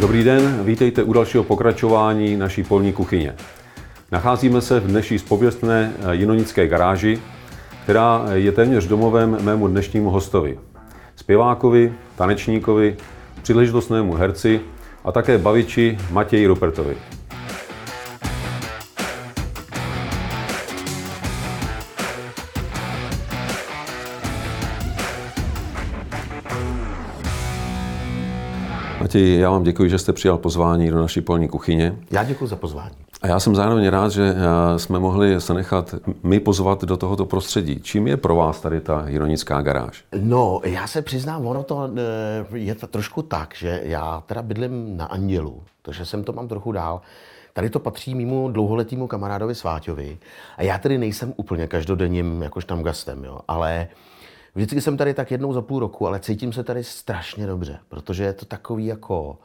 Dobrý den, vítejte u dalšího pokračování naší polní kuchyně. Nacházíme se v dnešní spověstné jinonické garáži, která je téměř domovem mému dnešnímu hostovi. Zpěvákovi, tanečníkovi, příležitostnému herci a také baviči Matěji Rupertovi. Matěj, já vám děkuji, že jste přijal pozvání do naší polní kuchyně. Já děkuji za pozvání. A já jsem zároveň rád, že eh, jsme mohli se nechat my pozvat do tohoto prostředí. Čím je pro vás tady ta ironická garáž? No, já se přiznám, ono to eh, je to trošku tak, že já teda bydlím na Andělu, takže jsem to mám trochu dál. Tady to patří mimo dlouholetýmu kamarádovi Sváťovi. A já tedy nejsem úplně každodenním jakož tam gastem, jo, ale Vždycky jsem tady tak jednou za půl roku, ale cítím se tady strašně dobře, protože je to takový jako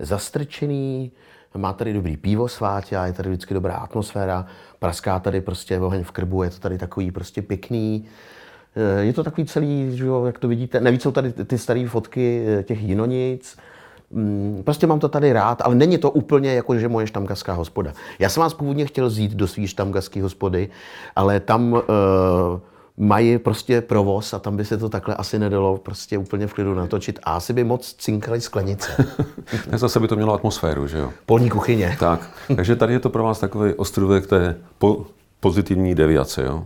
zastrčený, má tady dobrý pivo svátě, je tady vždycky dobrá atmosféra, praská tady prostě oheň v krbu, je to tady takový prostě pěkný. Eh, je to takový celý, že jo, jak to vidíte, navíc jsou tady ty staré fotky eh, těch jinonic, mm, Prostě mám to tady rád, ale není to úplně jako, že moje štamgaská hospoda. Já jsem vás původně chtěl vzít do svý štamgaské hospody, ale tam uh, mají prostě provoz a tam by se to takhle asi nedalo prostě úplně v klidu natočit a asi by moc cinkali sklenice. Zase by to mělo atmosféru, že jo? Polní kuchyně. Tak, takže tady je to pro vás takový ostrůvek té po, pozitivní deviace, jo?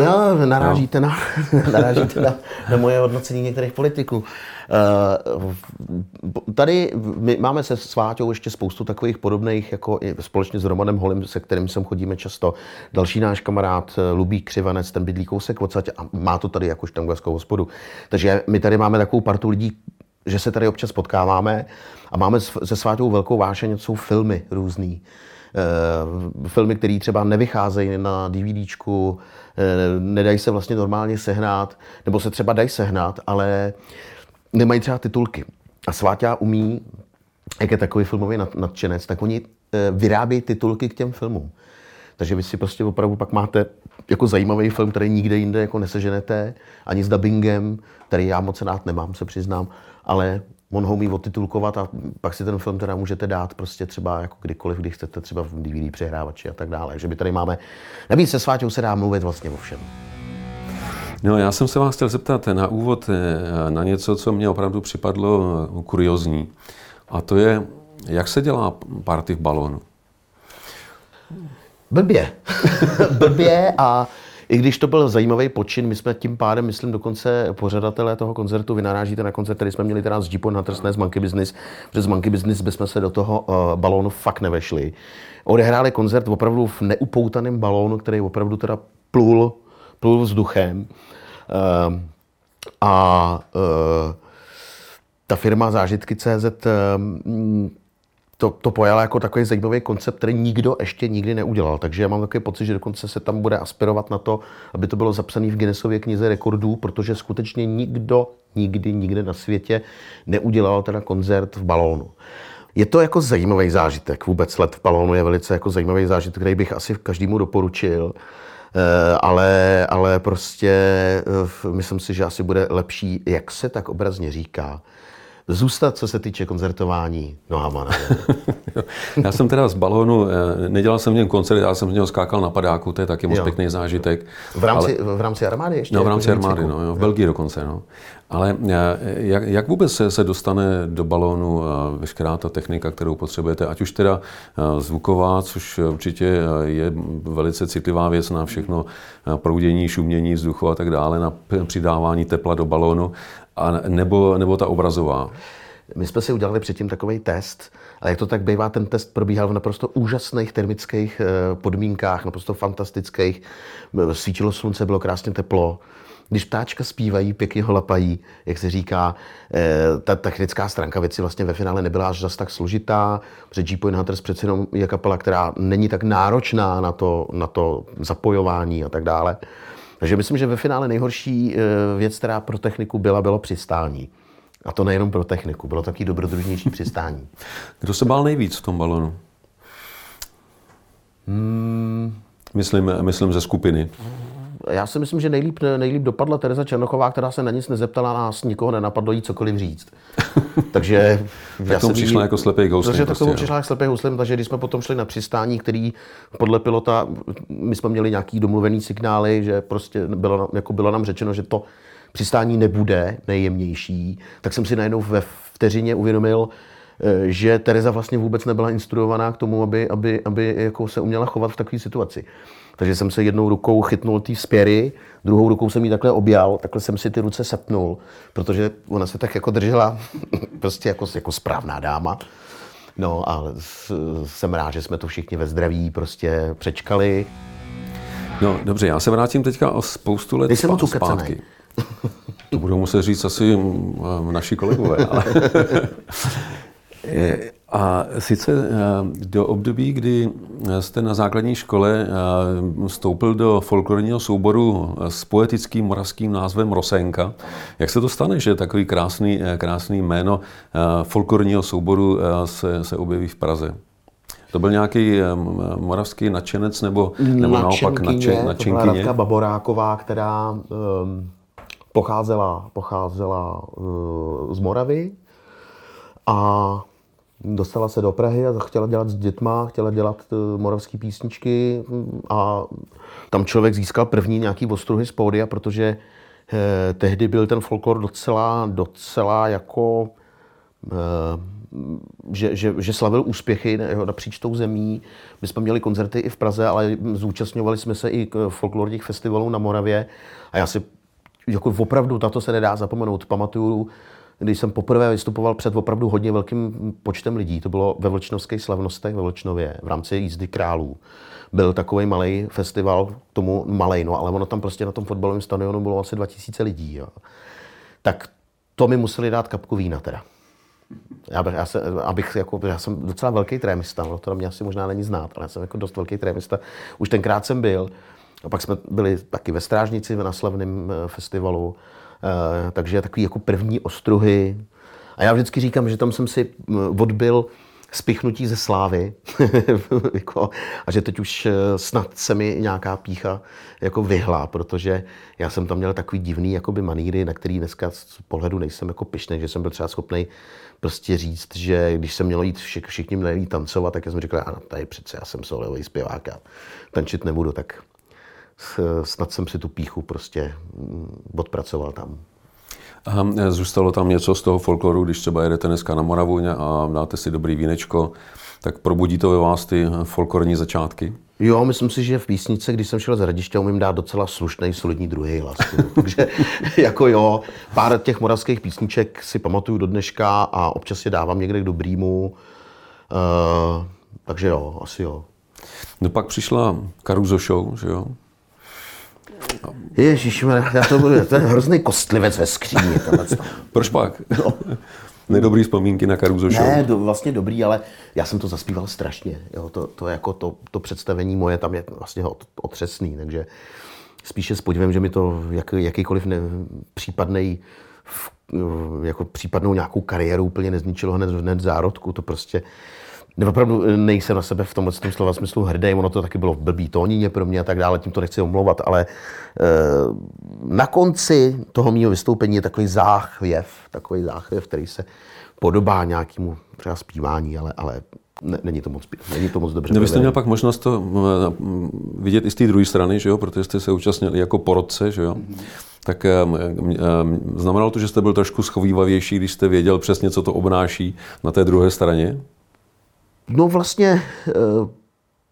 Jo, narážíte, no. na, narážíte na, na moje hodnocení některých politiků. Uh, tady my máme se Sváťou ještě spoustu takových podobných, jako i společně s Romanem Holem, se kterým sem chodíme často. Další náš kamarád eh, Lubí Křivanec, ten bydlí kousek odsaď a má to tady jako štanglerskou hospodu. Takže my tady máme takovou partu lidí, že se tady občas potkáváme a máme se Sváťou velkou vášeň, jsou filmy různý. Uh, filmy, které třeba nevycházejí na DVDčku, Eh, nedají se vlastně normálně sehnat, nebo se třeba dají sehnat, ale nemají třeba titulky. A Sváťa umí, jak je takový filmový nadšenec, tak oni eh, vyrábí titulky k těm filmům. Takže vy si prostě opravdu pak máte jako zajímavý film, který nikde jinde jako neseženete, ani s dubbingem, který já moc rád nemám, se přiznám, ale on ho umí otitulkovat a pak si ten film teda můžete dát prostě třeba jako kdykoliv, když chcete třeba v DVD přehrávači a tak dále. Takže my tady máme, navíc se Sváťou se dá mluvit vlastně o všem. No, já jsem se vás chtěl zeptat na úvod eh, na něco, co mě opravdu připadlo eh, kuriozní. A to je, jak se dělá party v balónu? Blbě. Blbě a i když to byl zajímavý počin, my jsme tím pádem, myslím, dokonce pořadatelé toho koncertu, vy narážíte na koncert, který jsme měli teda s Jeepo na Trsné z Monkey Business, z Monkey Business bychom se do toho uh, balónu fakt nevešli. Odehráli koncert opravdu v neupoutaném balónu, který opravdu teda plul, plul vzduchem. Uh, a uh, ta firma Zážitky CZ uh, to, to pojala jako takový zajímavý koncept, který nikdo ještě nikdy neudělal. Takže já mám takový pocit, že dokonce se tam bude aspirovat na to, aby to bylo zapsané v Guinnessově knize rekordů, protože skutečně nikdo nikdy, nikde na světě neudělal teda koncert v balónu. Je to jako zajímavý zážitek. Vůbec let v balónu je velice jako zajímavý zážitek, který bych asi každému doporučil. Eh, ale, ale prostě eh, myslím si, že asi bude lepší, jak se tak obrazně říká, zůstat, co se týče koncertování nohama. já jsem teda z balónu, eh, nedělal jsem v něm koncert, já jsem z něho skákal na padáku, to je taky moc jo. pěkný zážitek. V rámci, ale, v rámci armády ještě? No, v rámci jako armády, no, jo, v Belgii dokonce. No. Ale eh, jak, jak vůbec se, se dostane do balónu eh, veškerá ta technika, kterou potřebujete, ať už teda zvuková, což určitě je velice citlivá věc na všechno proudění, šumění vzduchu a tak dále, na přidávání tepla do balónu, a nebo, nebo ta obrazová? My jsme si udělali předtím takový test, ale jak to tak bývá, ten test probíhal v naprosto úžasných termických eh, podmínkách, naprosto fantastických. Svítilo slunce, bylo krásně teplo. Když ptáčka zpívají, pěkně ho lapají, jak se říká, eh, ta technická stránka věci vlastně ve finále nebyla až zas tak složitá, protože G-Point Hunters přece jenom je kapela, která není tak náročná na to, na to zapojování a tak dále. Takže myslím, že ve finále nejhorší eh, věc, která pro techniku byla, bylo přistání. A to nejenom pro techniku, bylo taky dobrodružnější přistání. Kdo se bál nejvíc v tom balonu? Hmm. Myslím, myslím ze skupiny. Já si myslím, že nejlíp, nejlíp dopadla Tereza Černochová, která se na nic nezeptala, nás nikoho nenapadlo jí cokoliv říct. takže tak tomu přišla jí, jako slepý houslim. Takže tak tomu přišla jako slepý houslim, takže když jsme potom šli na přistání, který podle pilota, my jsme měli nějaký domluvený signály, že prostě bylo, jako bylo nám řečeno, že to přistání nebude nejjemnější, tak jsem si najednou ve vteřině uvědomil, že Tereza vlastně vůbec nebyla instruovaná k tomu, aby, aby, aby jako se uměla chovat v takové situaci. Takže jsem se jednou rukou chytnul té spěry, druhou rukou jsem ji takhle objal, takhle jsem si ty ruce sepnul, protože ona se tak jako držela prostě jako, jako správná dáma. No a jsem rád, že jsme to všichni ve zdraví prostě přečkali. No dobře, já se vrátím teďka o spoustu let Nejsem zpátky. To budou muset říct asi naši kolegové, ale... A sice eh, do období, kdy jste na základní škole eh, vstoupil do folklorního souboru s poetickým moravským názvem Rosenka. Jak se to stane, že takový krásný, eh, krásný jméno folklorního souboru se, se objeví v Praze? To byl nějaký moravský nadšenec nebo, nebo naopak nadšen, nadšenkyně? To byla Baboráková, která um, pocházela, pocházela uh, z Moravy a dostala se do Prahy a chtěla dělat s dětma, chtěla dělat uh, moravské písničky a tam člověk získal první nějaký ostruhy z pódia, protože eh, tehdy byl ten folklor docela, docela jako eh, že, že, že slavil úspěchy napříč tou zemí. My jsme měli koncerty i v Praze, ale zúčastňovali jsme se i folklorních festivalů na Moravě. A já si jako opravdu, na to se nedá zapomenout. Pamatuju, když jsem poprvé vystupoval před opravdu hodně velkým počtem lidí, to bylo ve Vlčnovských slavnostech ve Vlčnově v rámci jízdy králů. Byl takový malý festival, tomu malý, no ale ono tam prostě na tom fotbalovém stadionu bylo asi 2000 lidí. Jo. Tak to mi museli dát kapku vína teda. Já, bych, já, se, abych, jako, já jsem docela velký trémista, no, to mě asi možná není znát, ale já jsem jako dost velký trémista. Už tenkrát jsem byl. A pak jsme byli taky ve Strážnici na slavném eh, festivalu, takže takový jako první ostruhy. A já vždycky říkám, že tam jsem si eh, odbil spichnutí ze slávy jako, a že teď už snad se mi nějaká pícha jako vyhla, protože já jsem tam měl takový divný jakoby maníry, na který dneska z pohledu nejsem jako pišnej, že jsem byl třeba schopný prostě říct, že když jsem měl jít, všich, všichni měli jít tancovat, tak já jsem říkal, ano, tady přece já jsem solový zpěvák a tančit nebudu, tak snad jsem si tu píchu prostě mm, odpracoval tam. A zůstalo tam něco z toho folkloru, když třeba jedete dneska na Moravu a dáte si dobrý vínečko, tak probudí to ve vás ty folklorní začátky? Jo, myslím si, že v písnice, když jsem šel z hradiště, umím dát docela slušný, solidní druhý hlas. Takže jako jo, pár těch moravských písniček si pamatuju do dneška a občas je dávám někde k dobrýmu. Uh, takže jo, asi jo. No pak přišla Caruso Show, že jo? Ježíš, já to budu, to je hrozný kostlivec ve skříni. Proč pak? No. Nedobrý vzpomínky na Caruso Show. Ne, do, vlastně dobrý, ale já jsem to zaspíval strašně. Jo, to, to, jako to, to představení moje tam je vlastně otřesný, takže spíše s podívem, že mi to jak, jakýkoliv ne, případnej jako případnou nějakou kariéru úplně nezničilo hned, hned zárodku. To prostě opravdu eh, nejsem na sebe v tomhle tom slova smyslu hrdý, ono to taky bylo v blbý tónině pro mě a tak dále, tím to nechci omlouvat, ale e, na konci toho mého vystoupení je takový záchvěv, takový záchvěv, který se podobá nějakému třeba zpívání, ale, ale ne, není to moc, není to moc dobře. No, vy jste měl pak možnost to vidět i z té druhé strany, že jo? protože jste se účastnili jako porodce, že jo? Mm-hmm. Tak um, um, znamenalo to, že jste byl trošku schovývavější, když jste věděl přesně, co to obnáší na té druhé straně? No vlastně eh,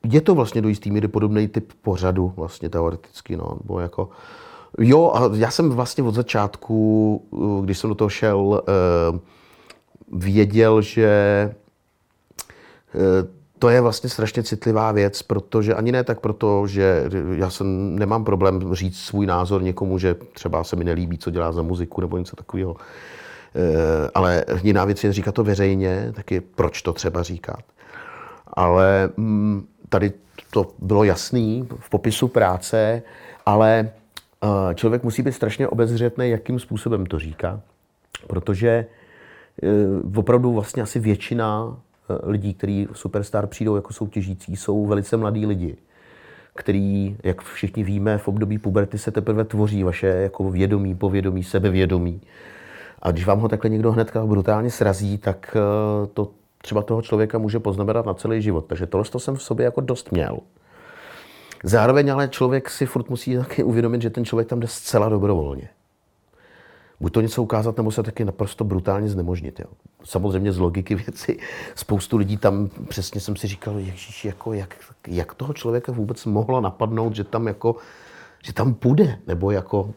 je to vlastně do jistý míry podobný typ pořadu vlastně teoreticky, no, nebo jako Jo, a já jsem vlastně od začátku, eh, když jsem do toho šel, eh, věděl, že to je vlastně strašně citlivá věc, protože ani ne tak proto, že já jsem, nemám problém říct svůj názor někomu, že třeba se mi nelíbí, co dělá za muziku nebo něco takového. Ale jiná věc je říkat to veřejně, taky proč to třeba říkat ale mm, tady to bylo jasný v popisu práce, ale uh, člověk musí být strašně obezřetný, jakým způsobem to říká, protože uh, opravdu vlastně asi většina uh, lidí, kteří Superstar přijdou jako soutěžící, jsou velice mladí lidi. který, jak všichni víme, v období puberty se teprve tvoří vaše jako vědomí, povědomí, sebevědomí. A když vám ho takhle někdo hnedka brutálně srazí, tak eh, to třeba toho člověka může poznamenat na celý život. Takže tohle to jsem v sobě jako dost měl. Zároveň ale člověk si furt musí taky uvědomit, že ten člověk tam jde zcela dobrovolně. Buď to něco ukázat, nebo se taky naprosto brutálně znemožnit. Jo. Samozřejmě z logiky věci. Spoustu lidí tam, přesně jsem si říkal, ježiš, jako jak, jak toho člověka vůbec mohlo napadnout, že tam jako, že tam půjde, nebo jako,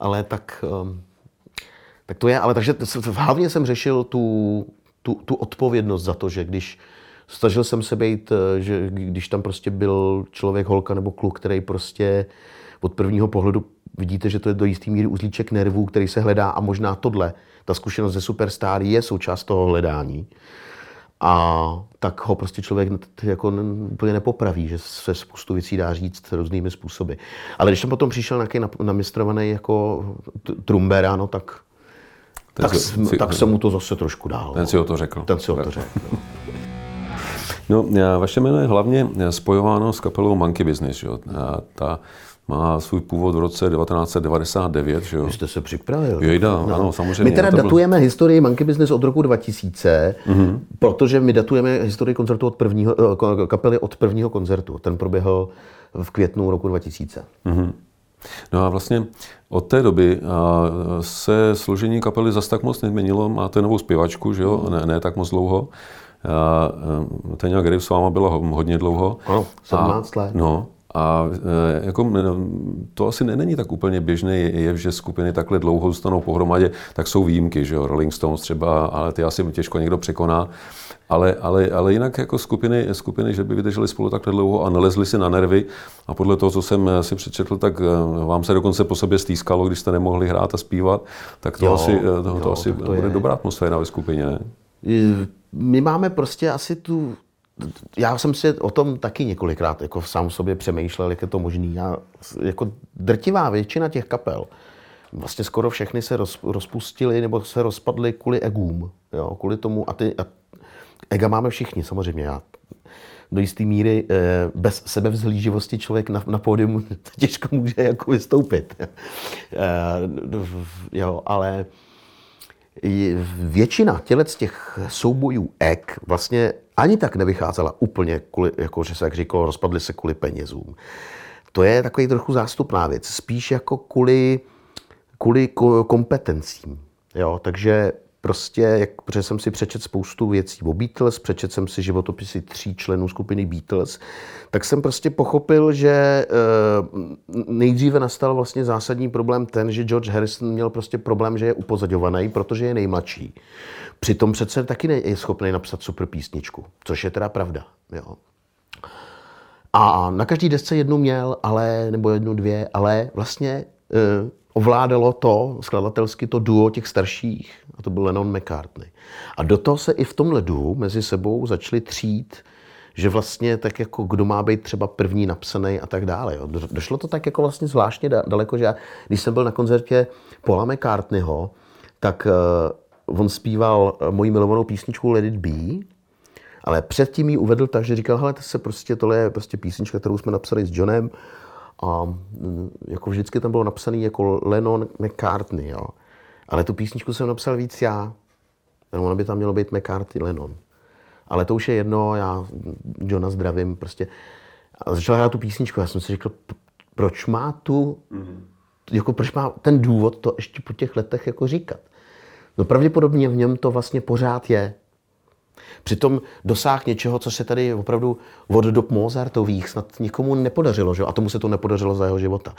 ale tak, um, tak to je, ale takže hlavně jsem řešil tu, tu, tu odpovědnost za to, že když snažil jsem se být, eh, že když tam prostě byl člověk, holka nebo kluk, který prostě od prvního pohledu vidíte, že to je do jistý míry uzlíček nervů, který se hledá a možná tohle, ta zkušenost ze Superstar je součást toho hledání. A tak ho prostě člověk jako úplně nepopraví, že se spoustu věcí dá říct různými způsoby. Ale když jsem potom přišel nějaký namistrovaný jako trumbera, no tak, tak, si, tak jsem mu to zase trošku dál. Ten si o to řekl. Ten si o to řekl. No. No, vaše jméno je hlavně spojováno s kapelou Monkey Business. Jo? Ta má svůj původ v roce 1999. Že jo? Vy jste se připravil. Jejda, no. ano, samozřejmě. My teda datujeme byl... historii Monkey Business od roku 2000, mm-hmm. protože my datujeme historii koncertu od prvního, eh, kapely od prvního koncertu. Ten proběhl v květnu roku 2000. Mm-hmm. No a vlastně od té doby se složení kapely zas tak moc nezměnilo. Máte novou zpěvačku, že jo? Ne, ne tak moc dlouho. Eh, Tania Grip s váma byla hodně dlouho. Ano, 17 let. No, a eh, jako, to asi není tak úplně běžný je, že skupiny takhle dlouho zůstanou pohromadě, tak jsou výjimky, že jo, Rolling Stones třeba, ale ty asi těžko někdo překoná. Ale, ale, ale jinak jako skupiny, skupiny, že by vydrželi spolu takhle dlouho a nalezli si na nervy a podle toho, co jsem eh, si přečetl, tak vám se dokonce po sobě stýskalo, když jste nemohli hrát a zpívat, tak to jo, asi, to, to jo, asi to bude je. dobrá atmosféra ve skupině, ne? my máme prostě asi tu já jsem si o tom taky několikrát jako sám sobě přemýšlel, jak je to možné. Já, jako drtivá většina těch kapel, vlastně skoro všechny se roz, rozpustily nebo se rozpadly kvůli egům. Jo, kvůli tomu, a ty, a ega máme všichni, samozřejmě. Já do jisté míry eh, bez sebevzhlíživosti člověk na, na pódium těžko může jako vystoupit. Eh, jo, ale většina tělet z těch soubojů ek vlastně ani tak nevycházela úplně, kvůli, jako že se jak říkalo, rozpadly se kvůli penězům. To je takový trochu zástupná věc, spíš jako kvůli, kvůli kompetencím. Jo, takže prostě, jak, protože jsem si přečet spoustu věcí o Beatles, přečet jsem si životopisy tří členů skupiny Beatles, tak jsem prostě pochopil, že e, nejdříve nastal vlastně zásadní problém ten, že George Harrison měl prostě problém, že je upozadovaný, protože je nejmladší. Přitom přece taky je schopný napsat super písničku, což je teda pravda. Jo. A na každý desce jednu měl, ale, nebo jednu, dvě, ale vlastně e, ovládalo to, skladatelsky to duo těch starších, a to byl Lennon McCartney. A do toho se i v tomhle duo mezi sebou začali třít, že vlastně tak jako kdo má být třeba první napsaný a tak dále. Jo. Došlo to tak jako vlastně zvláštně daleko, že já, když jsem byl na koncertě Paula McCartneyho, tak uh, on zpíval moji milovanou písničku Let It Be, ale předtím ji uvedl tak, že říkal, hele, to se prostě, tohle je prostě písnička, kterou jsme napsali s Johnem a mm, jako vždycky tam bylo napsaný jako Lennon McCartney, jo. Ale tu písničku jsem napsal víc já. Ono by tam mělo být McCartney Lennon. Ale to už je jedno, já Johna zdravím prostě. A začal hrát tu písničku, já jsem si řekl, proč má tu, mm-hmm. jako proč má ten důvod to ještě po těch letech jako říkat. No pravděpodobně v něm to vlastně pořád je. Přitom dosáh něčeho, co se tady opravdu od dob Mozartových snad nikomu nepodařilo, že? a tomu se to nepodařilo za jeho života.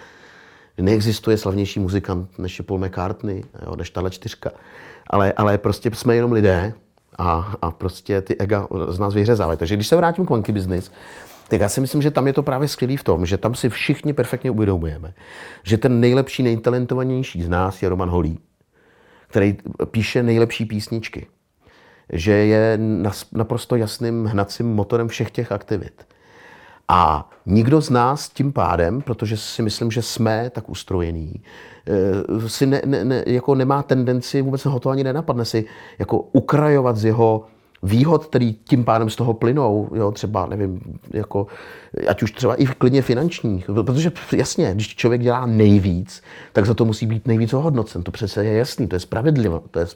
Neexistuje slavnější muzikant než je Paul McCartney, jo, než tahle čtyřka. Ale, ale prostě jsme jenom lidé a, a prostě ty ega z nás vyřezávají. Takže když se vrátím k monkey business, tak já si myslím, že tam je to právě skvělý v tom, že tam si všichni perfektně uvědomujeme, že ten nejlepší, nejtalentovanější z nás je Roman Holý, který píše nejlepší písničky že je naprosto jasným hnacím motorem všech těch aktivit. A nikdo z nás tím pádem, protože si myslím, že jsme tak ustrojení, eh, si ne, ne, ne, jako nemá tendenci, vůbec ho to ani nenapadne si, jako ukrajovat z jeho výhod, který tím pádem z toho plynou, jo, třeba, nevím, jako, ať už třeba i v klidně finančních, protože jasně, když člověk dělá nejvíc, tak za to musí být nejvíc ohodnocen, to přece je jasný, to je spravedlivé, to je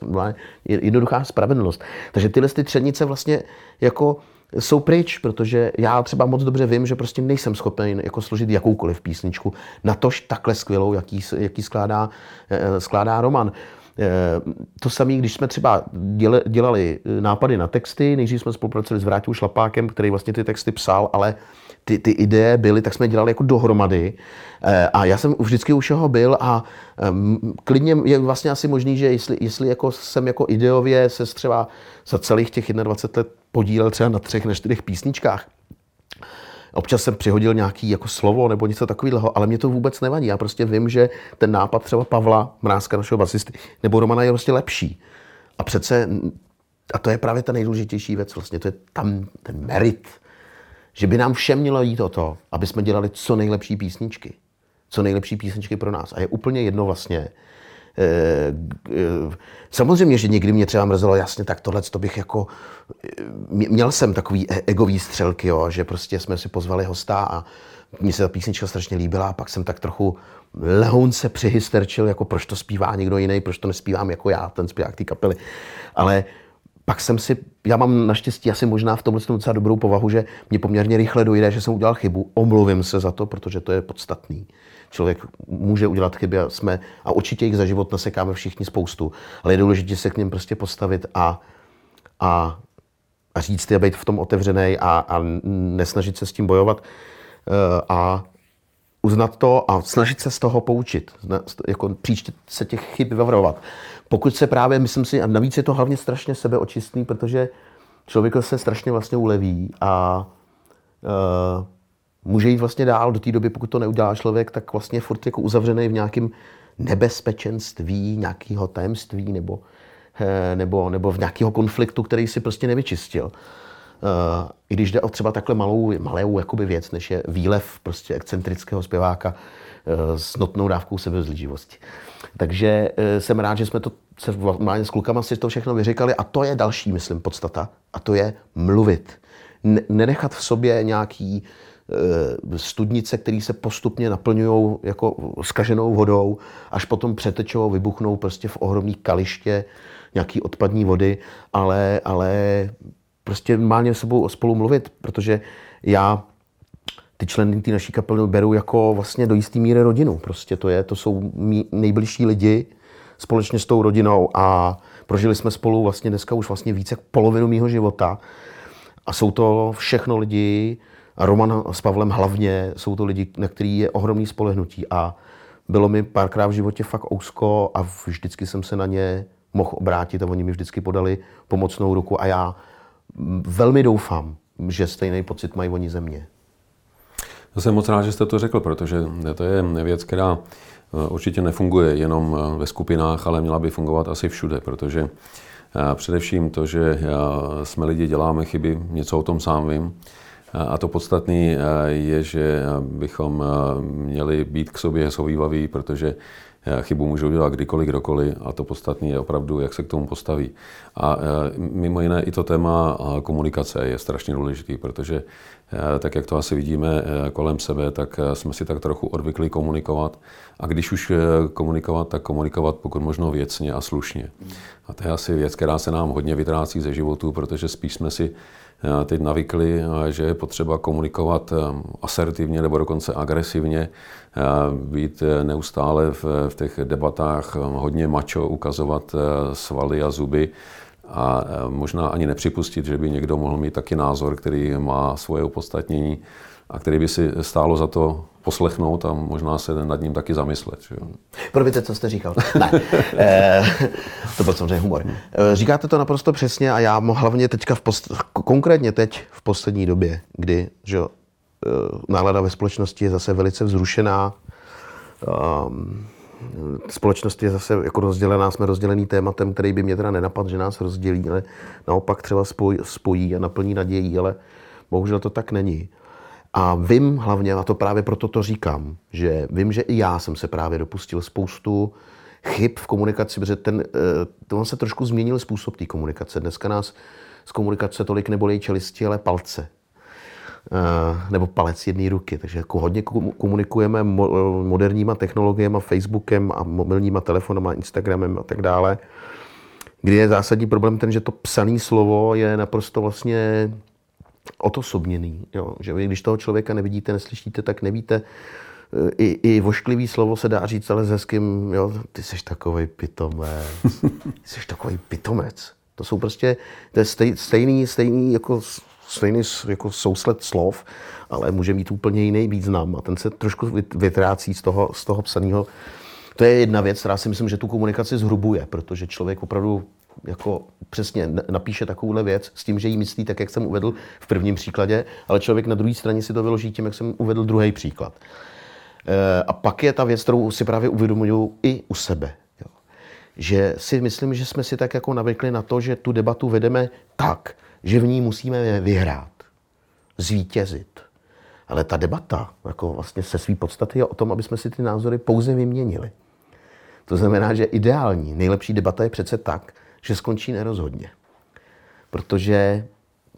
jednoduchá spravedlnost. Takže tyhle ty třenice vlastně jako jsou pryč, protože já třeba moc dobře vím, že prostě nejsem schopen jako složit jakoukoliv písničku, natož takhle skvělou, jaký, jaký skládá, eh, skládá Roman. Eh, to samé, když jsme třeba dělali eh, nápady na texty, nejdřív jsme spolupracovali s Vrátou Šlapákem, který vlastně ty texty psal, ale ty, ty ideje byly, tak jsme dělali jako dohromady. A já jsem vždycky u všeho byl a klidně je vlastně asi možný, že jestli, jestli jako jsem jako ideově se třeba za celých těch 21 let podílel třeba na třech, na čtyřech písničkách. Občas jsem přihodil nějaký jako slovo nebo něco takového, ale mě to vůbec nevadí. Já prostě vím, že ten nápad třeba Pavla Mrázka, našeho basisty, nebo Romana je prostě lepší. A přece, a to je právě ta nejdůležitější věc, vlastně to je tam ten merit, že by nám všem mělo jít o to, aby jsme dělali co nejlepší písničky. Co nejlepší písničky pro nás. A je úplně jedno vlastně, samozřejmě, že někdy mě třeba mrzelo, jasně, tak tohle to bych jako... Eh, měl jsem takový e, egový střelky, jo, že prostě jsme si pozvali hosta a mně se ta písnička strašně líbila a pak jsem tak trochu lehounce přihysterčil, jako proč to zpívá někdo jiný, proč to nespívám jako já, ten zpěvák té kapely. Ale pak jsem si, já mám naštěstí asi možná v tomhle docela dobrou povahu, že mě poměrně rychle dojde, že jsem udělal chybu. Omluvím se za to, protože to je podstatný. Člověk může udělat chyby a jsme, a určitě jich za život nasekáme všichni spoustu, ale je důležité se k něm prostě postavit a, a, a říct a být v tom otevřený a, a nesnažit se s tím bojovat eh, a uznat to a snažit se z toho poučit, jako příště se těch chyb vyvarovat. Pokud se právě, myslím si, a navíc je to hlavně strašně sebeočistný, protože člověk se strašně vlastně uleví a uh, může jít vlastně dál do té doby, pokud to neudělá člověk, tak vlastně furt jako uzavřený v nějakém nebezpečenství, nějakého tajemství nebo, eh, nebo, nebo v nějakého konfliktu, který si prostě nevyčistil. Uh, I když jde o třeba takhle malou, malou jakoby věc, než je výlev prostě excentrického zpěváka uh, s notnou dávkou sebezlíživosti. Takže jsem rád, že jsme to se normálně s klukama si to všechno vyříkali a to je další, myslím, podstata. A to je mluvit. Nenechat v sobě nějaký studnice, které se postupně naplňují jako skaženou vodou, až potom přetečou, vybuchnou prostě v ohromný kaliště nějaký odpadní vody, ale, ale prostě normálně sebou spolu mluvit, protože já ty členy té naší kapely beru jako vlastně do jisté míry rodinu. Prostě to je, to jsou mý nejbližší lidi společně s tou rodinou a prožili jsme spolu vlastně dneska už vlastně více jak polovinu mýho života. A jsou to všechno lidi, Roman s Pavlem hlavně, jsou to lidi, na který je ohromný spolehnutí a bylo mi párkrát v životě fakt ousko a vždycky jsem se na ně mohl obrátit a oni mi vždycky podali pomocnou ruku a já velmi doufám, že stejný pocit mají oni ze mě. To jsem moc rád, že jste to řekl, protože to je věc, která eh, určitě nefunguje jenom eh, ve skupinách, ale měla by fungovat asi všude, protože eh, především to, že jsme lidi, děláme chyby, něco o tom sám vím. A to podstatné je, že bychom měli být k sobě sovývaví, protože chybu může udělat kdykoliv, kdokoliv a to podstatné je opravdu, jak se k tomu postaví. A mimo jiné i to téma komunikace je strašně důležitý, protože tak, jak to asi vidíme kolem sebe, tak jsme si tak trochu odvykli komunikovat. A když už komunikovat, tak komunikovat pokud možno věcně a slušně. A to je asi věc, která se nám hodně vytrácí ze životu, protože spíš jsme si teď navykli, že je potřeba komunikovat asertivně nebo dokonce agresivně, být neustále v, v těch debatách hodně mačo, ukazovat svaly a zuby a možná ani nepřipustit, že by někdo mohl mít taky názor, který má svoje opodstatnění a který by si stálo za to poslechnout a možná se nad ním taky zamyslet. Že? Promiňte, co jste říkal. Ne, e, to byl samozřejmě humor. E, říkáte to naprosto přesně a já hlavně teďka, v post, konkrétně teď v poslední době, kdy že, e, nálada ve společnosti je zase velice vzrušená, um, společnost je zase jako rozdělená, jsme rozdělený tématem, který by mě teda nenapadl, že nás rozdělí, ale naopak třeba spojí, spojí a naplní nadějí, ale bohužel to tak není. A vím hlavně, a to právě proto to říkám, že vím, že i já jsem se právě dopustil spoustu chyb v komunikaci, protože ten, eh, to on se trošku změnil způsob té komunikace. Dneska nás z komunikace tolik nebolí čelisti, ale palce. Eh, nebo palec jedné ruky. Takže jako hodně komunikujeme moderníma technologiemi, Facebookem a mobilníma telefonama, Instagramem a tak dále. Kdy je zásadní problém ten, že to psané slovo je naprosto vlastně otosobněný. Jo? Že vy, když toho člověka nevidíte, neslyšíte, tak nevíte. Eh, I, i vošklivý slovo se dá říct, ale s hezkým, jo, ty jsi takový pitomec. Ty jsi takový pitomec. To jsou prostě, to je stej, stejný, stejný jako stejný jako sousled slov, ale může mít úplně jiný význam a ten se trošku vytrácí z toho, z toho psaného. To je jedna věc, která si myslím, že tu komunikaci zhrubuje, protože člověk opravdu jako přesně napíše takovouhle věc s tím, že jí myslí tak, jak jsem uvedl v prvním příkladě, ale člověk na druhé straně si to vyloží tím, jak jsem uvedl druhý příklad. E, a pak je ta věc, kterou si právě uvědomuju i u sebe. Jo. Že si myslím, že jsme si tak jako navykli na to, že tu debatu vedeme tak, že v ní musíme vyhrát, zvítězit. Ale ta debata jako vlastně se svý podstaty je o tom, aby jsme si ty názory pouze vyměnili. To znamená, že ideální, nejlepší debata je přece tak, že skončí nerozhodně. Protože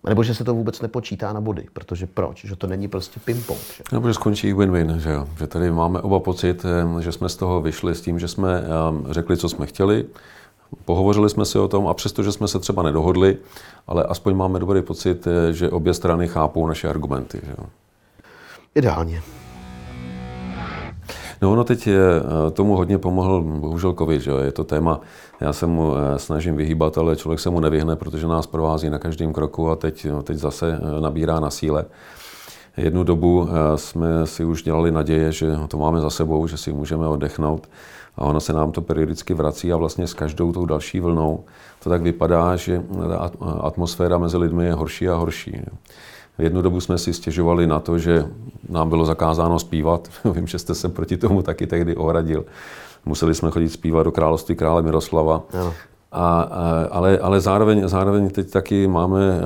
nebo že se to vůbec nepočítá na body, protože proč? Že to není prostě ping-pong. Že? Nebo že skončí win-win, že jo? Že tady máme oba pocit, že jsme z toho vyšli s tím, že jsme řekli, co jsme chtěli, Pohovořili jsme si o tom a přesto, že jsme se třeba nedohodli, ale aspoň máme dobrý pocit, eh, že obě strany chápou naše argumenty. Že jo? Ideálně. No ono teď je, eh, tomu hodně pomohl bohužel covid, že je to téma, já se mu eh, snažím vyhýbat, ale člověk se mu nevyhne, protože nás provází na každém kroku a teď, teď zase nabírá na síle. Jednu dobu jsme si už dělali naděje, že to máme za sebou, že si můžeme oddechnout a ono se nám to periodicky vrací a vlastně s každou tou další vlnou to tak vypadá, že ta atmosféra mezi lidmi je horší a horší. Jednu dobu jsme si stěžovali na to, že nám bylo zakázáno zpívat. Vím, že jste se proti tomu taky tehdy ohradil. Museli jsme chodit zpívat do království krále Miroslava. Ano. A, ale, ale zároveň, zároveň teď taky máme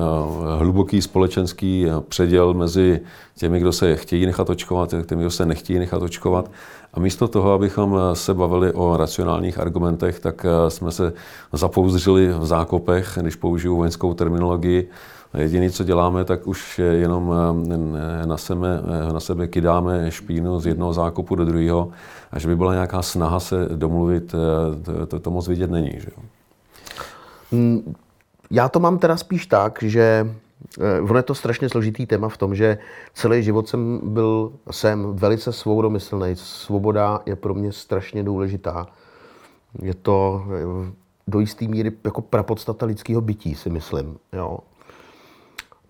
hluboký společenský předěl mezi těmi, kdo se chtějí nechat očkovat, a těmi, kdo se nechtějí nechat očkovat. A místo toho, abychom se bavili o racionálních argumentech, tak jsme se zapouzřili v zákopech, když použiju vojenskou terminologii. Jediné, co děláme, tak už jenom na sebe, na sebe kydáme špínu z jednoho zákopu do druhého. A že by byla nějaká snaha se domluvit, to, to, to moc vidět není. Že? Mm, já to mám teda spíš tak, že eh, ono je to strašně složitý téma v tom, že celý život jsem byl, jsem velice svobodomyslný. Svoboda je pro mě strašně důležitá. Je to eh, do jisté míry jako prapodstata lidského bytí, si myslím. Jo.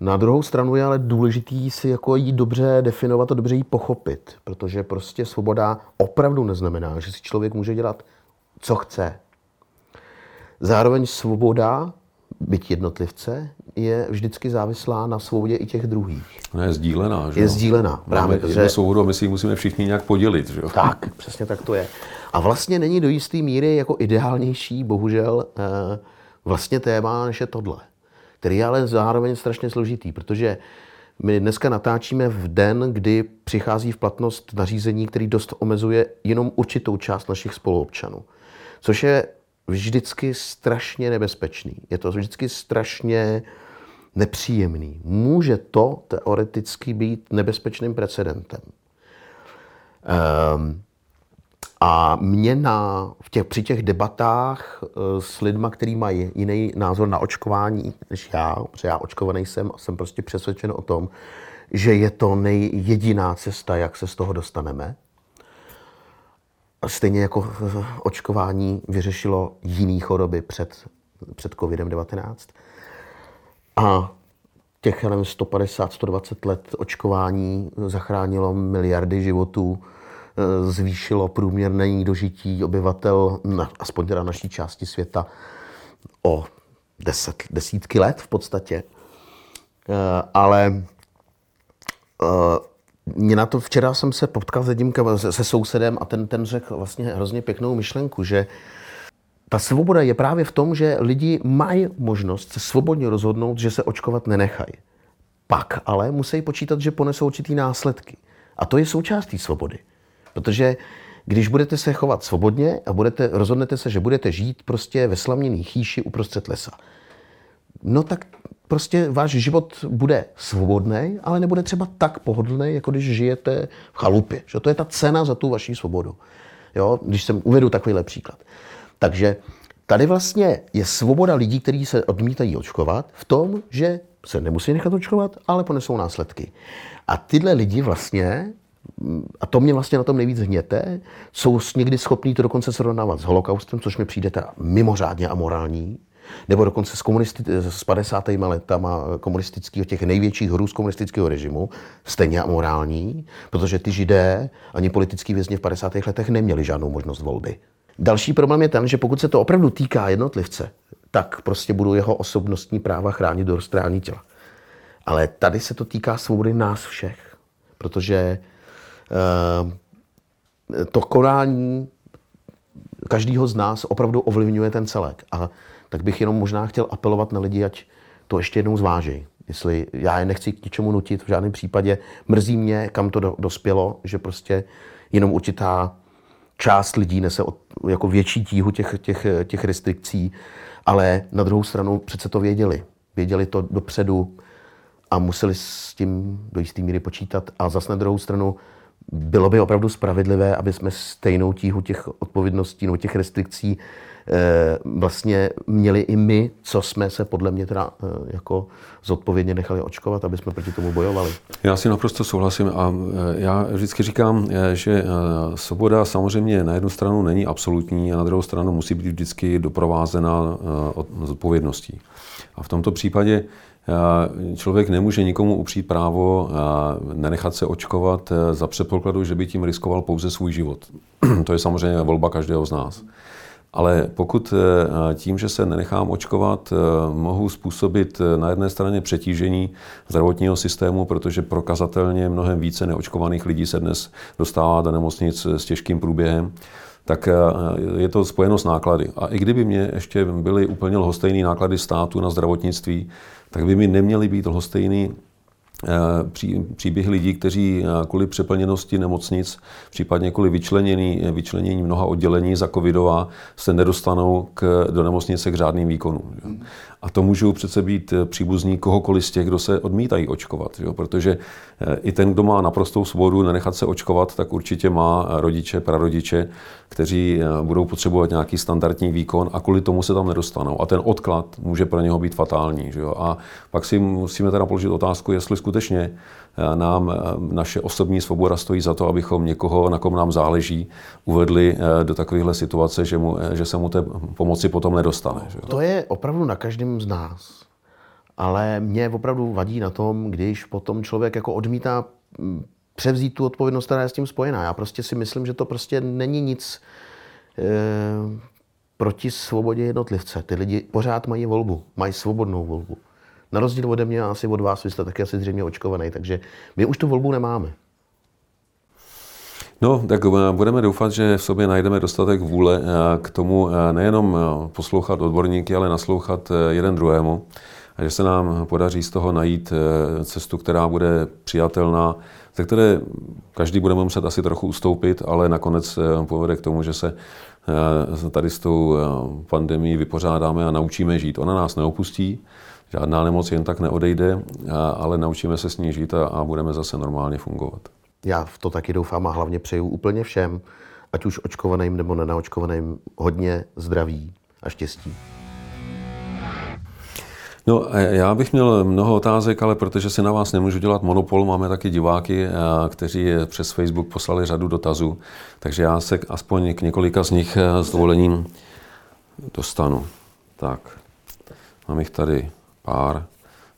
Na druhou stranu je ale důležitý si jako jí dobře definovat a dobře jí pochopit, protože prostě svoboda opravdu neznamená, že si člověk může dělat, co chce, Zároveň svoboda, byť jednotlivce, je vždycky závislá na svobodě i těch druhých. No je sdílená, že Je sdílená. Právě, Máme že... svobodu my si ji musíme všichni nějak podělit, že jo? Tak, přesně tak to je. A vlastně není do jisté míry jako ideálnější, bohužel, eh, vlastně téma, než je tohle. Který je ale zároveň strašně složitý, protože my dneska natáčíme v den, kdy přichází v platnost nařízení, který dost omezuje jenom určitou část našich spoluobčanů. Což je vždycky strašně nebezpečný. Je to vždycky strašně nepříjemný. Může to teoreticky být nebezpečným precedentem. Um, a mě na, v těch, při těch debatách uh, s lidmi, kteří mají jiný názor na očkování než já, protože já očkovaný jsem jsem prostě přesvědčen o tom, že je to nejjediná cesta, jak se z toho dostaneme, Stejně jako očkování vyřešilo jiné choroby před, před COVID-19. A těch, nevím, 150, 120 let očkování zachránilo miliardy životů, zvýšilo průměrné dožití obyvatel, aspoň teda naší části světa, o deset, desítky let v podstatě. E, ale e, mě na to včera jsem se potkal s jedním se, se sousedem a ten, ten řekl vlastně hrozně pěknou myšlenku, že ta svoboda je právě v tom, že lidi mají možnost se svobodně rozhodnout, že se očkovat nenechají. Pak ale musí počítat, že ponesou určitý následky. A to je součástí svobody. Protože když budete se chovat svobodně a budete, rozhodnete se, že budete žít prostě ve slaměný chýši uprostřed lesa, no tak prostě váš život bude svobodný, ale nebude třeba tak pohodlný, jako když žijete v chalupě. Že to je ta cena za tu vaši svobodu. Jo? Když jsem uvedu takovýhle příklad. Takže tady vlastně je svoboda lidí, kteří se odmítají očkovat, v tom, že se nemusí nechat očkovat, ale ponesou následky. A tyhle lidi vlastně, a to mě vlastně na tom nejvíc hněte, jsou někdy schopní to dokonce srovnávat s holokaustem, což mi přijde teda mimořádně amorální, nebo dokonce s, komunisti- s 50. letama komunistického, těch největších hrů z komunistického režimu, stejně amorální, protože ty židé ani politický vězni v 50. letech neměli žádnou možnost volby. Další problém je ten, že pokud se to opravdu týká jednotlivce, tak prostě budou jeho osobnostní práva chránit do roztrání těla. Ale tady se to týká svobody nás všech, protože to konání každého z nás opravdu ovlivňuje ten celek. A tak bych jenom možná chtěl apelovat na lidi, ať to ještě jednou zvážej. Jestli já je nechci k ničemu nutit v žádném případě. Mrzí mě, kam to do, dospělo, že prostě jenom určitá část lidí nese od, jako větší tíhu těch, těch, těch restrikcí, ale na druhou stranu přece to věděli. Věděli to dopředu a museli s tím do jisté míry počítat. A zase na druhou stranu bylo by opravdu spravedlivé, aby jsme stejnou tíhu těch odpovědností nebo těch restrikcí Eh, vlastně měli i my, co jsme se podle mě teda eh, jako zodpovědně nechali očkovat, aby jsme proti tomu bojovali. Já si naprosto souhlasím a eh, já vždycky říkám, že svoboda samozřejmě na jednu stranu není absolutní a na druhou stranu musí být vždycky doprovázena zodpovědností. A v tomto případě člověk nemůže nikomu upřít právo nenechat se očkovat za předpokladu, že by tím riskoval pouze svůj život. to je samozřejmě volba každého z nás. Ale pokud eh, tím, že se nenechám očkovat, eh, mohu způsobit eh, na jedné straně přetížení zdravotního systému, protože prokazatelně mnohem více neočkovaných lidí se dnes dostává do nemocnic s těžkým průběhem, tak je to spojeno s náklady. A i kdyby mě ještě byly úplně lhostejné náklady státu na zdravotnictví, tak by mi neměly být lhostejný Eh, pří, příběhy lidí, kteří eh, kvůli přeplněnosti nemocnic, případně kvůli vyčlenění, vyčlenění mnoha oddělení za covidová, se nedostanou k, do nemocnice k řádným výkonům. A to můžou přece být eh, příbuzní kohokoliv z těch, kdo se odmítají očkovat. Jo? Protože i ten, kdo má naprostou svobodu nenechat se očkovat, tak určitě má rodiče, prarodiče, kteří budou potřebovat nějaký standardní výkon a kvůli tomu se tam nedostanou. A ten odklad může pro něho být fatální. Že jo? A pak si musíme teda položit otázku, jestli skutečně eh, nám eh, naše osobní svoboda stojí za to, abychom někoho, na kom nám záleží, uvedli eh, do takovéhle situace, že, mu, že se mu té pomoci potom nedostane. Že? To je opravdu na každém z nás. Ale mě opravdu vadí na tom, když potom člověk jako odmítá mm, převzít tu odpovědnost, která je s tím spojená. Já prostě si myslím, že to prostě není nic e, proti svobodě jednotlivce. Ty lidi pořád mají volbu, mají svobodnou volbu. Na rozdíl ode mě a asi od vás, vy jste taky asi zřejmě očkovaný, takže my už tu volbu nemáme. No, tak eh, budeme doufat, že v sobě najdeme dostatek vůle eh, k tomu eh, nejenom poslouchat odborníky, ale naslouchat jeden druhému a že se nám podaří z toho najít cestu, která bude přijatelná, ze které každý budeme muset asi trochu ustoupit, ale nakonec povede k tomu, že se tady s tou pandemí vypořádáme a naučíme žít. Ona nás neopustí, Žádná nemoc jen tak neodejde, ale naučíme se s ní žít a, a budeme zase normálně fungovat. Já v to taky doufám a hlavně přeju úplně všem, ať už očkovaným nebo nenaočkovaným, hodně zdraví a štěstí. No, já bych měl mnoho otázek, ale protože si na vás nemůžu dělat monopol, máme taky diváky, kteří přes Facebook poslali řadu dotazů, takže já se aspoň k několika z nich s dovolením dostanu. Tak, mám jich tady pár,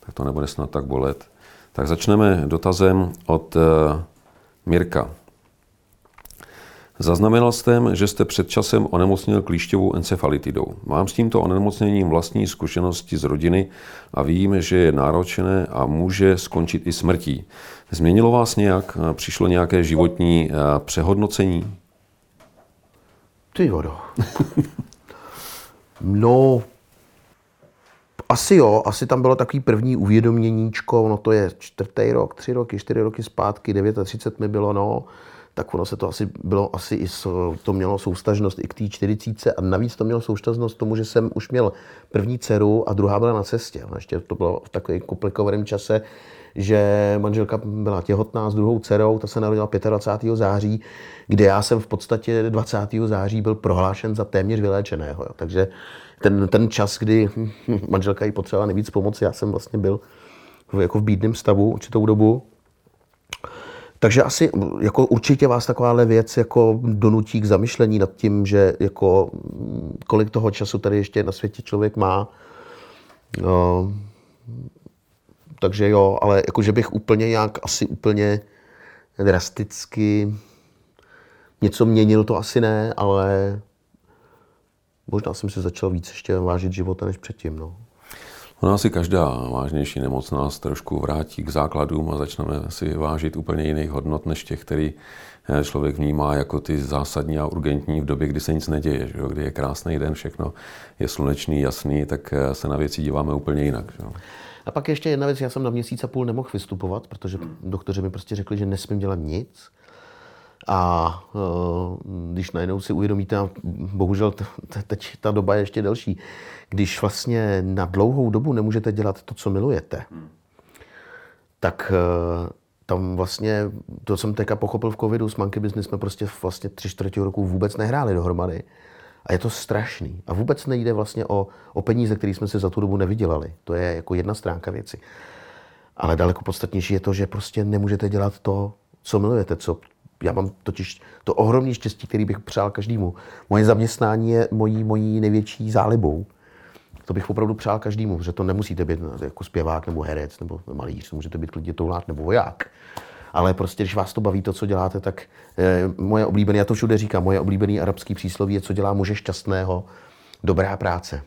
tak to nebude snad tak bolet. Tak začneme dotazem od uh, Mirka. Zaznamenal jsem, že jste před časem onemocněl klíšťovou encefalitidou. Mám s tímto onemocněním vlastní zkušenosti z rodiny a vím, že je náročné a může skončit i smrtí. Změnilo vás nějak? Přišlo nějaké životní eh, přehodnocení? Ty vodo. no, asi jo, asi tam bylo takový první uvědoměníčko, no to je čtvrtý rok, tři roky, čtyři roky zpátky, 39 mi bylo, no, tak ono se to asi bylo asi i to mělo soustažnost i k té 40 a navíc to mělo soustažnost tomu, že jsem už měl první dceru a druhá byla na cestě. Ještě to bylo v takovém komplikovaném čase, že manželka byla těhotná s druhou dcerou, ta se narodila 25. září, kde já jsem v podstatě 20. září byl prohlášen za téměř vyléčeného. Jo. Takže ten, ten čas, kdy manželka jí potřebovala nejvíc pomoci, já jsem vlastně byl jako v bídném stavu určitou dobu. Takže asi jako určitě vás takováhle věc jako donutí k zamyšlení nad tím, že jako kolik toho času tady ještě na světě člověk má. No, takže jo, ale jako, že bych úplně nějak asi úplně drasticky něco měnil, to asi ne, ale možná jsem si začal víc ještě vážit života než předtím. No. Ona asi každá vážnější nemoc nás trošku vrátí k základům a začneme si vážit úplně jiných hodnot, než těch, který eh, člověk vnímá jako ty zásadní a urgentní v době, kdy se nic neděje, že kdy je krásný den, všechno je slunečný, jasný, tak eh, se na věci díváme úplně jinak. Že A pak ještě jedna věc, já jsem na měsíc a půl nemohl vystupovat, protože doktoři mi prostě řekli, že nesmím dělat nic. A uh, když najednou si uvědomíte, a bohužel teď ta doba je ještě delší, když vlastně na dlouhou dobu nemůžete dělat to, co milujete, tak uh, tam vlastně, to jsem teďka pochopil v covidu, s Monkey Business jsme prostě vlastně tři čtvrtě roku vůbec nehráli dohromady. A je to strašný. A vůbec nejde vlastně o, o peníze, které jsme si za tu dobu nevydělali. To je jako jedna stránka věci. Ale daleko podstatnější je to, že prostě nemůžete dělat to, co milujete, co, já mám totiž to ohromné štěstí, který bych přál každému. Moje zaměstnání je mojí, mojí největší zálibou. To bych opravdu přál každému, že to nemusíte být jako zpěvák nebo herec nebo malíř, můžete být klidně toulát nebo voják. Ale prostě, když vás to baví, to, co děláte, tak eh, moje oblíbené, já to všude říkám, moje oblíbené arabské přísloví je, co dělá muže šťastného, dobrá práce.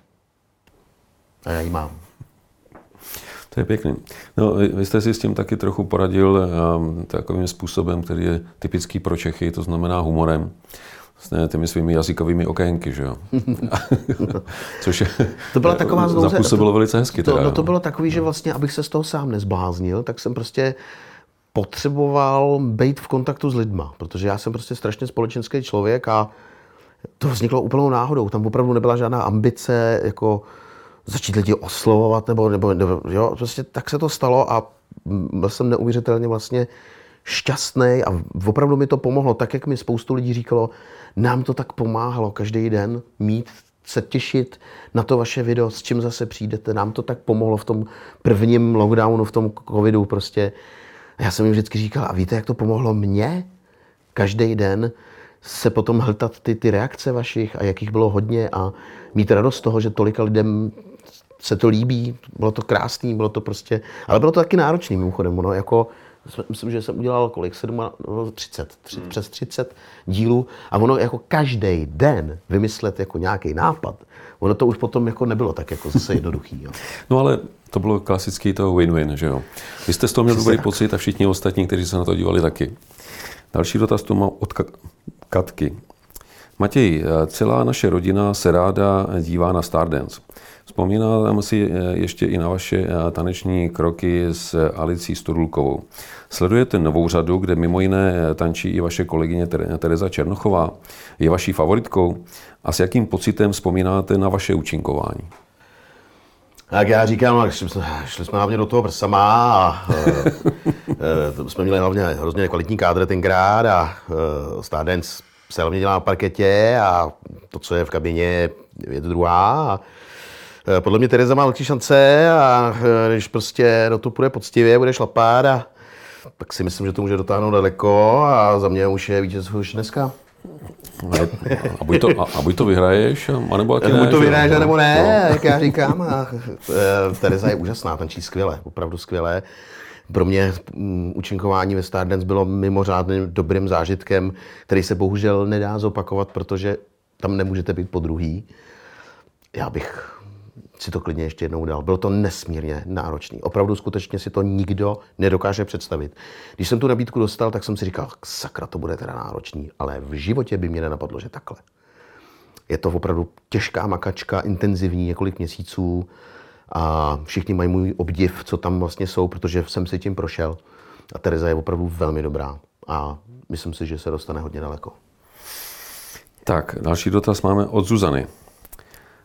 A já ji mám. To je pěkný. No, vy jste si s tím taky trochu poradil um, takovým způsobem, který je typický pro Čechy, to znamená humorem. Vlastně těmi svými jazykovými okénky, že jo? Což je, to byla taková zlouze, zapůsobilo velice hezky. Teda, to, no to bylo takový, že vlastně, abych se z toho sám nezbláznil, tak jsem prostě potřeboval být v kontaktu s lidma, protože já jsem prostě strašně společenský člověk a to vzniklo úplnou náhodou. Tam opravdu nebyla žádná ambice, jako začít lidi oslovovat, nebo, nebo, nebo jo, prostě tak se to stalo a byl jsem neuvěřitelně vlastně šťastný a opravdu mi to pomohlo, tak jak mi spoustu lidí říkalo, nám to tak pomáhalo každý den mít se těšit na to vaše video, s čím zase přijdete. Nám to tak pomohlo v tom prvním lockdownu, v tom covidu prostě. Já jsem jim vždycky říkal, a víte, jak to pomohlo mně? Každý den se potom hltat ty, ty reakce vašich a jakých bylo hodně a mít radost z toho, že tolika lidem se to líbí, bylo to krásný, bylo to prostě, ale bylo to taky náročný mimochodem, no, jako, myslím, že jsem udělal kolik, 7, no, 30, 30 hmm. přes 30 dílů a ono jako každý den vymyslet jako nějaký nápad, ono to už potom jako nebylo tak jako zase jednoduchý. Jo. No ale to bylo klasický to win-win, že jo. Vy jste z toho měl dobrý pocit a všichni ostatní, kteří se na to dívali taky. Další dotaz tu mám od Katky. Matěj, celá naše rodina se ráda dívá na Stardance. Vzpomínám si eh, ještě i na vaše eh, taneční kroky s Alicí Studulkovou. Sledujete novou řadu, kde mimo jiné eh, tančí i vaše kolegyně Tereza Černochová. Je vaší favoritkou? A s jakým pocitem vzpomínáte na vaše účinkování? Jak já říkám, šli jsme, hlavně do toho prsama a jsme měli hlavně hrozně kvalitní kádr tenkrát a Stardance se hlavně dělá na parketě a to, co je v kabině, je to druhá. A, Eh, podle mě Tereza má velké šance a eh, když prostě do toho půjde poctivě, bude šlapat a tak si myslím, že to může dotáhnout daleko a za mě už je vítěz už dneska. A buď to, a, a buď to vyhraješ, anebo taky ne. Buď to vyhraješ, nebo ne, no. jak já říkám. A, eh, Tereza je úžasná, tančí skvěle, opravdu skvěle. Pro mě mm, účinkování ve Stardance bylo mimořádným dobrým zážitkem, který se bohužel nedá zopakovat, protože tam nemůžete být po druhý. Já bych si to klidně ještě jednou dal. Bylo to nesmírně náročný. Opravdu skutečně si to nikdo nedokáže představit. Když jsem tu nabídku dostal, tak jsem si říkal, sakra, to bude teda náročný, ale v životě by mě nenapadlo, že takhle. Je to opravdu těžká makačka, intenzivní, několik měsíců a všichni mají můj obdiv, co tam vlastně jsou, protože jsem si tím prošel. A Tereza je opravdu velmi dobrá. A myslím si, že se dostane hodně daleko. Tak, další dotaz máme od Zuzany.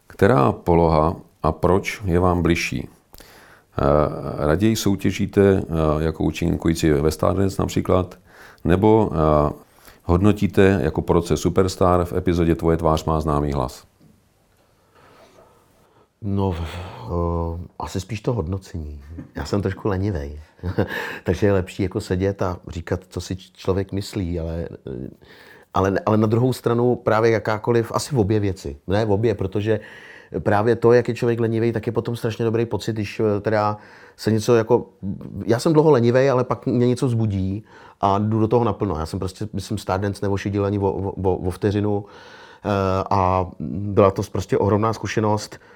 Která poloha a proč je vám bližší? Eh, raději soutěžíte eh, jako účinkující ve Stardance například, nebo eh, hodnotíte jako proces Superstar v epizodě Tvoje tvář má známý hlas? No, uh, asi spíš to hodnocení. Já jsem trošku lenivej, takže je lepší jako sedět a říkat, co si člověk myslí, ale, ale, ale na druhou stranu právě jakákoliv, asi v obě věci. Ne v obě, protože právě to, jak je člověk lenivý, tak je potom strašně dobrý pocit, když eh, teda se něco jako... Já jsem dlouho lenivý, ale pak mě něco zbudí a jdu do toho naplno. Já jsem prostě, myslím, Stardance nevošidil ani o, o, o vteřinu eh, a byla to prostě ohromná zkušenost, eh,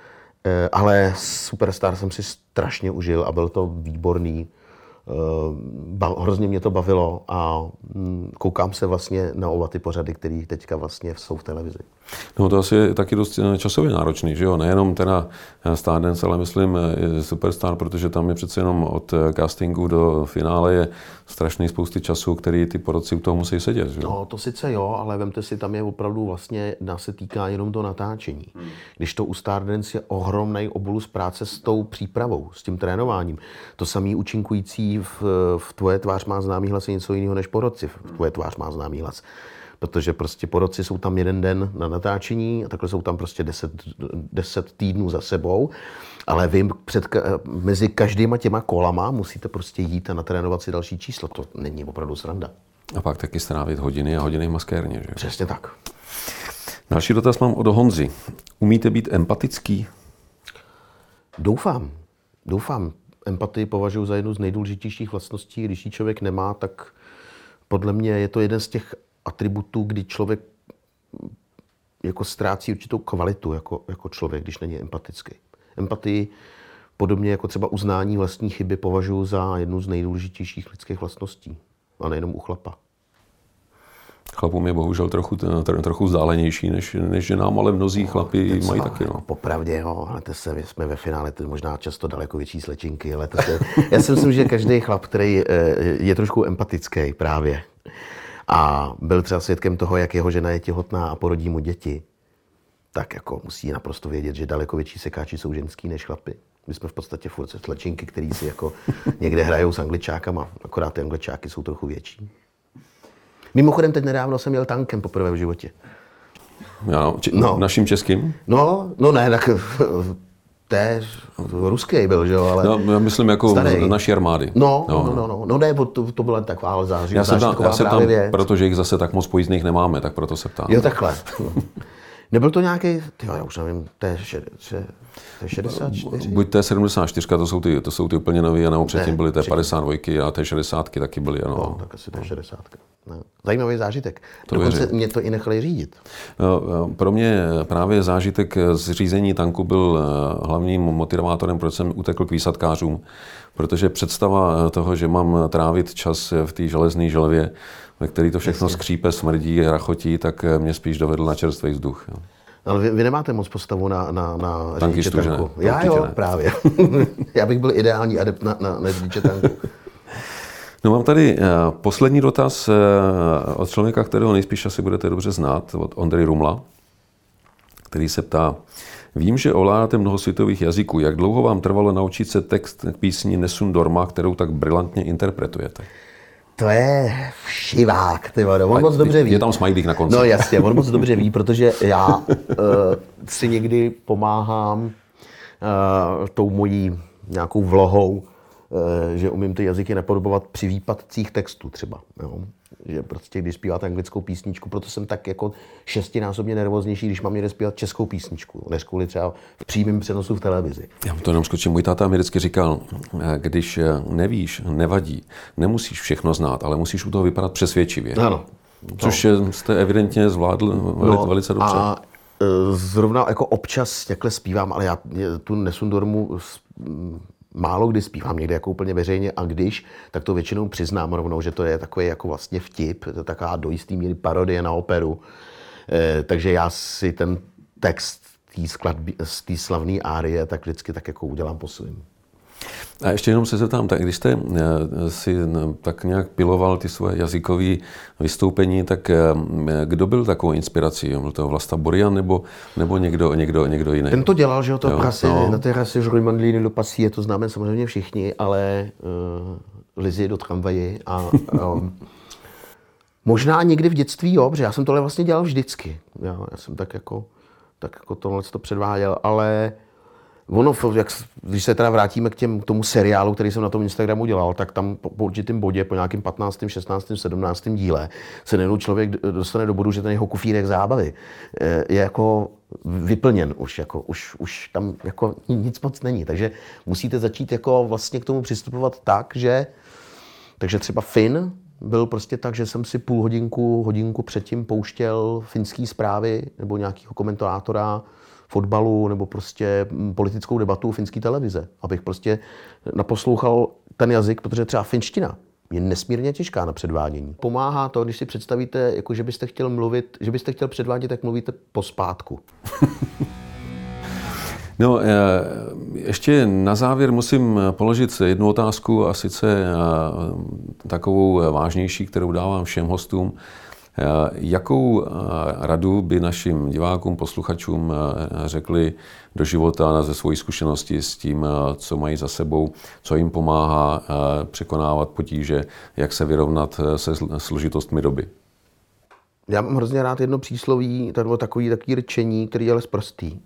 ale Superstar jsem si strašně užil a byl to výborný. Ba, hrozně mě to bavilo a mm, koukám se vlastně na oba ty pořady, které teďka vlastně jsou v televizi. No to asi je taky dost eh, časově náročný, že jo? Nejenom teda eh, Stardance, ale myslím eh, Superstar, protože tam je přece jenom od castingu do finále je strašný spousty času, který ty porodci u toho musí sedět, že jo? No to sice jo, ale vemte si, tam je opravdu vlastně, nás se týká jenom to natáčení. Hmm. Když to u Stardance je ohromný obolus práce s tou přípravou, s tím trénováním. To samý účinkující v, v Tvoje tvář má známý hlas je něco jiného než porodci v Tvoje tvář má známý hlas protože prostě po roci jsou tam jeden den na natáčení a takhle jsou tam prostě 10, 10 týdnů za sebou. Ale vy před, mezi každýma těma kolama musíte prostě jít a natrénovat si další číslo. To není opravdu sranda. A pak taky strávit hodiny a hodiny v maskérně, že? Přesně tak. Další dotaz mám od Honzy. Umíte být empatický? Doufám. Doufám. Empatii považuji za jednu z nejdůležitějších vlastností. Když ji člověk nemá, tak podle mě je to jeden z těch atributů, kdy člověk jako ztrácí určitou kvalitu jako, jako člověk, když není empatický. Empatii, podobně jako třeba uznání vlastní chyby, považuji za jednu z nejdůležitějších lidských vlastností. A nejenom u chlapa. Chlapům je bohužel trochu, trochu vzdálenější než, než ženám, ale mnozí no, chlapi mají taky. No. Popravdě, jo, ale to se, jsme ve finále to možná často daleko větší slečinky, ale to se, já si myslím, že každý chlap, který je, je trošku empatický právě, a byl třeba svědkem toho, jak jeho žena je těhotná a porodí mu děti, tak jako musí naprosto vědět, že daleko větší sekáči jsou ženský než chlapy. My jsme v podstatě furt slečinky, který si jako někde hrajou s angličákama, akorát ty angličáky jsou trochu větší. Mimochodem, teď nedávno jsem měl tankem poprvé v životě. Já, či, no. Naším českým? No, no ne, tak té ruský byl, že jo, ale... No, já myslím jako starý. naší armády. No, no, no, no, no, no ne, to, to byla taková září, já se tam, já se tam, protože jich zase tak moc pojízdných nemáme, tak proto se ptám. Jo, takhle. Nebyl to nějaký, tyjo, já už nevím, to je, to je 64? Buď to je 74, to jsou ty, to jsou ty úplně nový, nebo předtím ne, byly té 52 a té 60 taky byly, ano. No, tak asi to je 60. No. Zajímavý zážitek. To Dokonce věřím. mě to i nechali řídit. No, pro mě právě zážitek z řízení tanku byl eh, hlavním motivátorem, proč jsem utekl k výsadkářům. Protože představa toho, že mám trávit čas v té železné želvě, ve který to všechno Jasně. skřípe, smrdí, rachotí, tak mě spíš dovedl na čerstvý vzduch. Jo. Ale vy, vy nemáte moc postavu na, na, na řidiče tanku. Ne, Já jo, ne. právě. Já bych byl ideální adept na, na, na řidiče tanku. No mám tady uh, poslední dotaz uh, od člověka, kterého nejspíš asi budete dobře znát, od Ondry Rumla, který se ptá, Vím, že ovládáte mnoho světových jazyků. Jak dlouho vám trvalo naučit se text písni Nesun Dorma, kterou tak brilantně interpretujete? To je všivák, ty vado. On moc dobře ví. Je tam smajlík na konci. No jasně, on moc dobře ví, protože já uh, si někdy pomáhám uh, tou mojí nějakou vlohou, že umím ty jazyky napodobovat při výpadcích textů třeba. Jo že prostě když zpíváte anglickou písničku, proto jsem tak jako šestinásobně nervóznější, když mám někde zpívat českou písničku, než kvůli třeba v přímém přenosu v televizi. Já to jenom skočím. Můj táta mi vždycky říkal, když nevíš, nevadí, nemusíš všechno znát, ale musíš u toho vypadat přesvědčivě. Ano. Což no. jste evidentně zvládl no, velice dobře. A zrovna jako občas takhle zpívám, ale já tu Nesundormu málo kdy zpívám někde jako úplně veřejně a když, tak to většinou přiznám rovnou, že to je takový jako vlastně vtip, to je taková do jistý míry parodie na operu. E, takže já si ten text z té slavné árie tak vždycky tak jako udělám po svým. A ještě jenom se zeptám, tak když jste eh, si tak nějak piloval ty svoje jazykové vystoupení, tak eh, kdo byl takovou inspirací? Byl to Vlasta Borian nebo, nebo někdo, někdo, někdo jiný? Ten to dělal, že jo, to jo, prase, no. na té rase Žruj Mandlíny do Pasí, to známe samozřejmě všichni, ale uh, Lizy do tramvaje a um, možná někdy v dětství, jo, protože já jsem tohle vlastně dělal vždycky. Jo, já jsem tak jako, tak jako tohle to předváděl, ale Ono, jak, když se teda vrátíme k, těm, k tomu seriálu, který jsem na tom Instagramu dělal, tak tam po, po určitém bodě, po nějakým 15., 16., 17. díle, se najednou člověk dostane do bodu, že ten jeho kufírek zábavy eh, je jako vyplněn už, jako, už, už tam jako nic moc není. Takže musíte začít jako vlastně k tomu přistupovat tak, že takže třeba Finn byl prostě tak, že jsem si půl hodinku, hodinku předtím pouštěl finský zprávy nebo nějakého komentátora, fotbalu nebo prostě mm, politickou debatu finské televize. Abych prostě naposlouchal ten jazyk, protože třeba finština je nesmírně těžká na předvádění. Pomáhá to, když si představíte, jako že byste chtěl mluvit, že byste chtěl předvádět, tak mluvíte pospátku. No, eh, ještě na závěr musím položit jednu otázku a sice eh, takovou vážnější, kterou dávám všem hostům. Eh, jakou eh, radu by našim divákům, posluchačům eh, řekli do života ze svojí zkušenosti s tím, co mají za sebou, co jim pomáhá překonávat potíže, jak se vyrovnat se složitostmi doby? Já mám hrozně rád jedno přísloví, nebo takový, takový rčení, který je ale zprostý.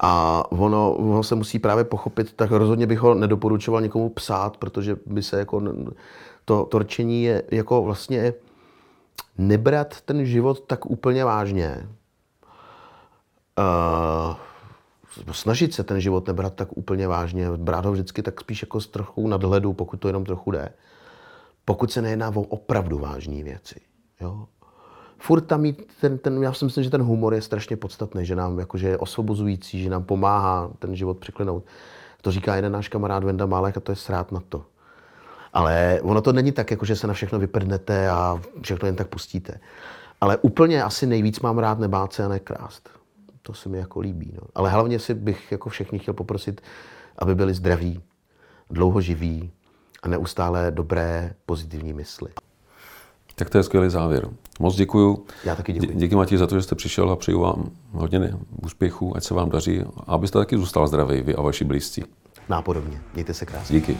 A ono, ono se musí právě pochopit, tak rozhodně bych ho nedoporučoval někomu psát, protože by se jako to, to rčení je jako vlastně nebrat ten život tak úplně vážně. Uh, snažit se ten život nebrat tak úplně vážně, brát ho vždycky tak spíš jako s trochu nadhledu, pokud to jenom trochu jde. Pokud se nejedná o opravdu vážné věci. Jo? Furt tam mít ten, ten, já si myslím, že ten humor je strašně podstatný, že nám jakože je osvobozující, že nám pomáhá ten život překlenout. To říká jeden náš kamarád Venda Málek a to je srát na to. Ale ono to není tak, jako že se na všechno vyprdnete a všechno jen tak pustíte. Ale úplně asi nejvíc mám rád nebát se a nekrást. To se mi jako líbí. No. Ale hlavně si bych jako všechny chtěl poprosit, aby byli zdraví, dlouhoživí a neustále dobré, pozitivní mysli. Tak to je skvělý závěr. Moc děkuju. Já taky děkuji. Díky Matěji za to, že jste přišel a přeju vám hodně úspěchů, ať se vám daří a abyste taky zůstal zdravý, vy a vaši blízcí. Nápodobně. Mějte se krásně. Díky.